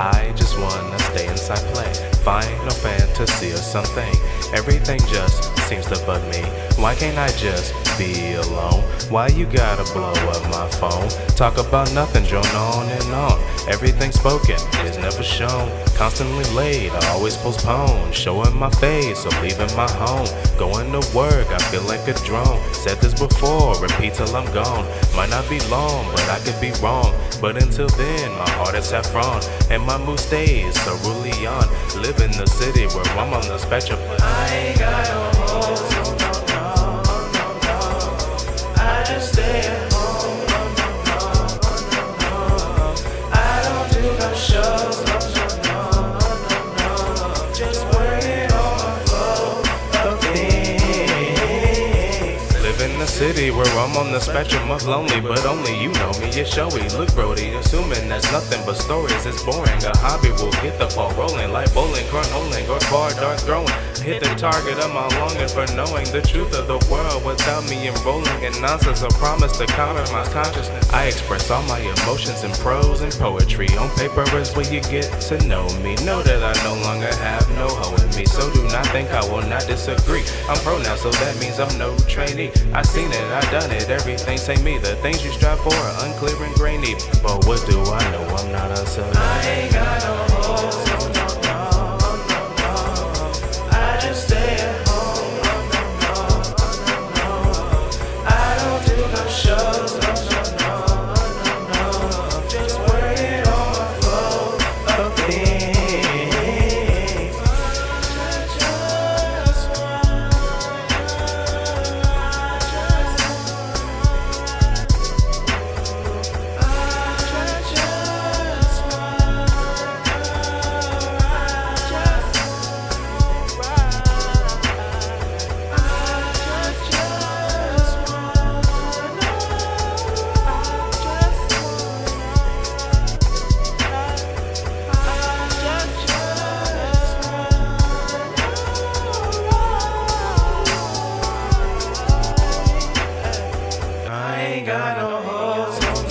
I just wanna stay inside play. Final fantasy or something. Everything just seems to bug me. Why can't I just be alone? Why you gotta blow up my phone? Talk about nothing, drone on and on. Everything spoken is never shown. Constantly late, I always postpone. Showing my face or leaving my home. Going to work, I feel like a drone. Said this before, repeat till I'm gone. Might not be long, but I could be wrong. But until then, my heart is saffron. And my mood stays cerulean. Live in the city where I'm on the spectrum. I ain't got no hoes, no, the city where I'm on the spectrum of lonely, but only you know me. It's showy. Look, Brody, assuming that's nothing but stories. It's boring. A hobby will get the ball rolling like bowling, cornholing, or bar dart throwing. Hit the target of my longing for knowing the truth of the world without me enrolling in nonsense. A promise to compromise consciousness. I express all my emotions in prose and poetry. On paper is where you get to know me. Know that I no longer have no hoe in me. So do not think I will not disagree. I'm pro now, so that means I'm no trainee. I seen it, I done it, everything say me. The things you strive for are unclear and grainy. But what do ain't got no hoes, no,